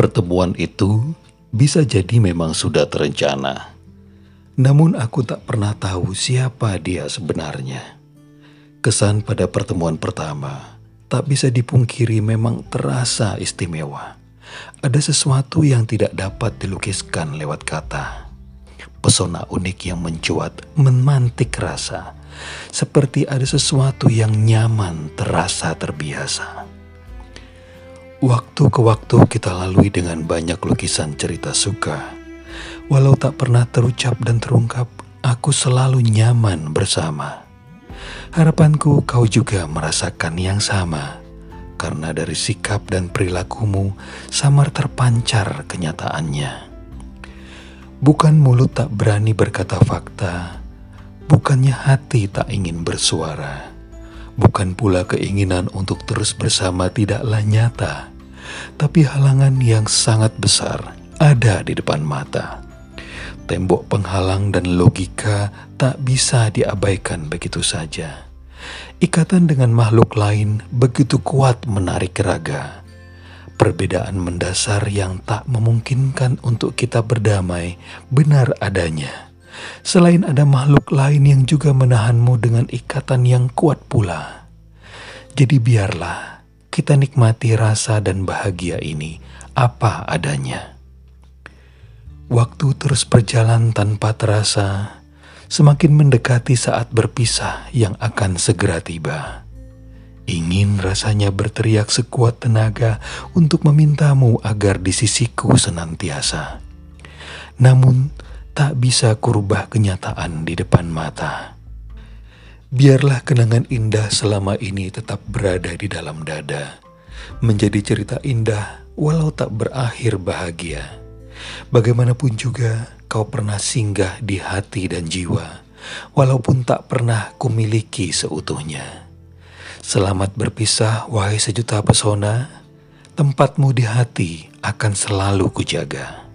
Pertemuan itu bisa jadi memang sudah terencana. Namun aku tak pernah tahu siapa dia sebenarnya. Kesan pada pertemuan pertama tak bisa dipungkiri memang terasa istimewa. Ada sesuatu yang tidak dapat dilukiskan lewat kata. Pesona unik yang mencuat memantik rasa, seperti ada sesuatu yang nyaman terasa terbiasa. Waktu ke waktu kita lalui dengan banyak lukisan cerita suka. Walau tak pernah terucap dan terungkap, aku selalu nyaman bersama. Harapanku kau juga merasakan yang sama, karena dari sikap dan perilakumu samar terpancar kenyataannya. Bukan mulut tak berani berkata fakta, bukannya hati tak ingin bersuara, bukan pula keinginan untuk terus bersama tidaklah nyata, tapi halangan yang sangat besar ada di depan mata. Tembok penghalang dan logika tak bisa diabaikan begitu saja. Ikatan dengan makhluk lain begitu kuat menarik raga. Perbedaan mendasar yang tak memungkinkan untuk kita berdamai benar adanya. Selain ada makhluk lain yang juga menahanmu dengan ikatan yang kuat pula. Jadi biarlah kita nikmati rasa dan bahagia ini apa adanya. Waktu terus berjalan tanpa terasa, semakin mendekati saat berpisah yang akan segera tiba. Ingin rasanya berteriak sekuat tenaga untuk memintamu agar di sisiku senantiasa. Namun, tak bisa kurubah kenyataan di depan mata. Biarlah kenangan indah selama ini tetap berada di dalam dada, menjadi cerita indah walau tak berakhir bahagia. Bagaimanapun juga, kau pernah singgah di hati dan jiwa, walaupun tak pernah kumiliki seutuhnya. Selamat berpisah, wahai sejuta pesona. Tempatmu di hati akan selalu kujaga.